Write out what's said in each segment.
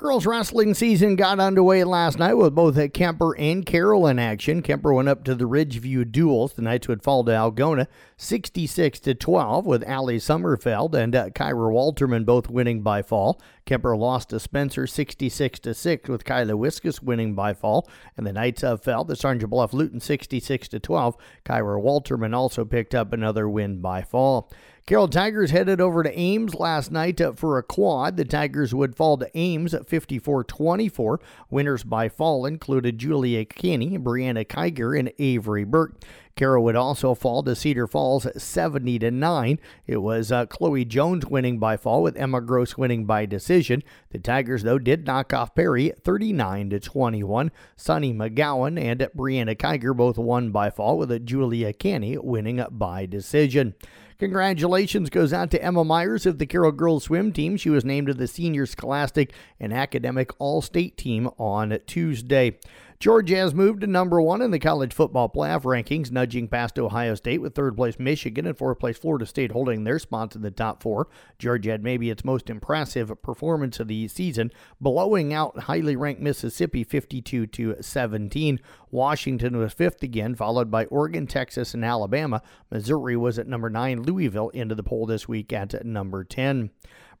Girls wrestling season got underway last night with both Kemper and Carroll in action. Kemper went up to the Ridgeview Duels. The Knights would fall to Algona 66 to 12 with Allie Sommerfeld and uh, Kyra Walterman both winning by fall. Kemper lost to Spencer 66 to 6 with Kyla Wiskus winning by fall. And the Knights uh, fell to Sergeant Bluff Luton 66 to 12. Kyra Walterman also picked up another win by fall. Carroll Tigers headed over to Ames last night uh, for a quad. The Tigers would fall to Ames at 54 24. Winners by fall included Julia Kinney, Brianna Kiger, and Avery Burke. Carroll would also fall to Cedar Falls 70 to 9. It was uh, Chloe Jones winning by fall with Emma Gross winning by decision. The Tigers though did knock off Perry 39 to 21. Sunny McGowan and Brianna Kiger both won by fall with Julia Kinney winning by decision. Congratulations goes out to Emma Myers of the Carroll girls swim team. She was named to the senior scholastic and academic all state team on Tuesday. Georgia has moved to number one in the college football playoff rankings, nudging past Ohio State with third place Michigan and fourth place Florida State holding their spots in the top four. Georgia had maybe its most impressive performance of the season, blowing out highly ranked Mississippi 52 to 17. Washington was fifth again, followed by Oregon, Texas, and Alabama. Missouri was at number nine. Louisville into the poll this week at number 10.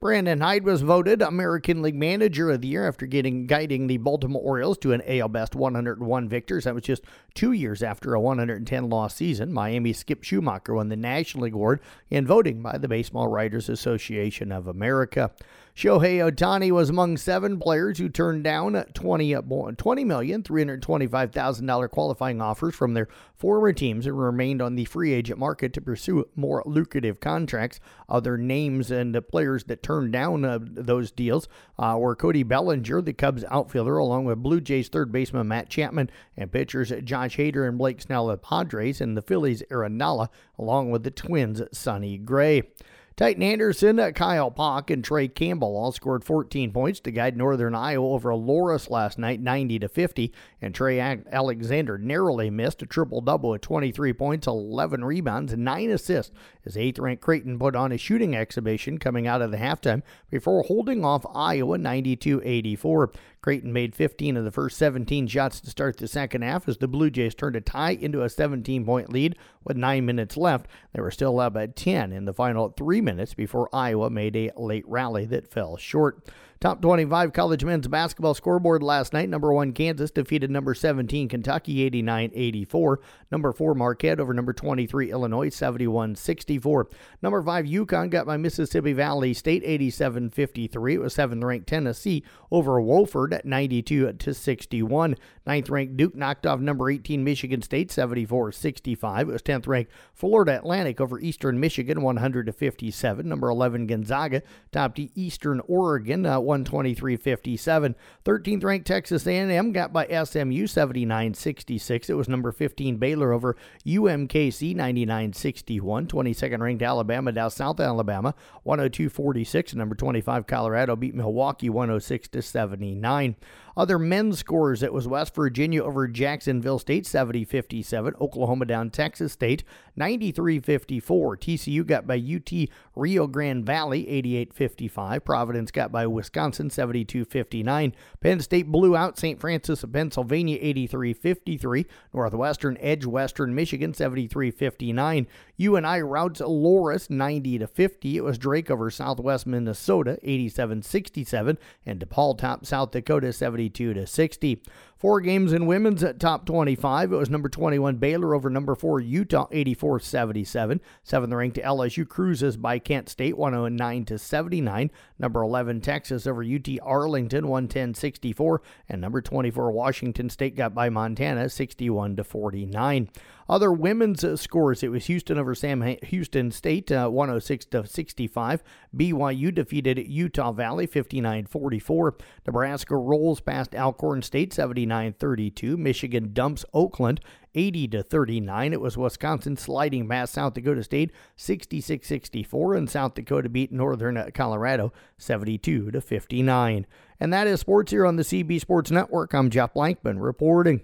Brandon Hyde was voted American League Manager of the Year after getting guiding the Baltimore Orioles to an AL Best 101 victors. That was just two years after a 110 loss season. Miami Skip Schumaker won the National League Award in voting by the Baseball Writers Association of America. Shohei Ohtani was among seven players who turned down $20,325,000 qualifying offers from their former teams and remained on the free agent market to pursue more lucrative contracts. Other names and players that turned down uh, those deals uh, were Cody Bellinger, the Cubs outfielder, along with Blue Jays third baseman Matt Chapman, and pitchers Josh Hader and Blake Snell of Padres, and the Phillies Aaron Nola, along with the Twins Sonny Gray. Tytan Anderson, uh, Kyle Pock, and Trey Campbell all scored 14 points to guide Northern Iowa over Loras last night, 90 to 50. And Trey Alexander narrowly missed a triple double with 23 points, 11 rebounds, and 9 assists as eighth-ranked Creighton put on a shooting exhibition coming out of the halftime before holding off Iowa 92-84. Creighton made 15 of the first 17 shots to start the second half as the Blue Jays turned a tie into a 17 point lead with nine minutes left. They were still up at 10 in the final three minutes before Iowa made a late rally that fell short. Top 25 college men's basketball scoreboard last night. Number one, Kansas defeated number 17, Kentucky 89 84. Number four, Marquette over number 23, Illinois 71 64. Number five, UConn got by Mississippi Valley State 87 53. It was seventh ranked Tennessee over Wofford at 92 to 61. Ninth ranked Duke knocked off number 18, Michigan State 74 65. It was 10th ranked Florida Atlantic over Eastern Michigan 100 to 57. Number 11, Gonzaga topped Eastern Oregon. Uh, 123.57. 13th ranked Texas A&M got by SMU 79.66. It was number 15 Baylor over UMKC 99.61. 22nd ranked Alabama down South Alabama 102.46. Number 25 Colorado beat Milwaukee 106 to 79. Other men's scores, it was West Virginia over Jacksonville State 70 57. Oklahoma down Texas State 93 54. TCU got by UT Rio Grande Valley 88 55. Providence got by Wisconsin 72 59. Penn State blew out St. Francis of Pennsylvania 83 53. Northwestern edge Western Michigan 73 59. UNI routes Loras 90 to 50. It was Drake over Southwest Minnesota 87 67. And DePaul top South Dakota 72 to 60. Four games in women's at top 25. It was number 21 Baylor over number 4 Utah 84 77. Seventh ranked LSU cruises by Kent State 109 to 79. Number 11 Texas over UT Arlington 110 64. And number 24 Washington State got by Montana 61 to 49. Other women's uh, scores: it was Houston over Sam Houston State, uh, 106 to 65. BYU defeated Utah Valley 59-44. Nebraska rolls past Alcorn State 79-32. Michigan dumps Oakland 80 to 39. It was Wisconsin sliding past South Dakota State 66-64 and South Dakota beat Northern Colorado 72 to 59. And that is sports here on the CB Sports Network. I'm Jeff Blankman reporting.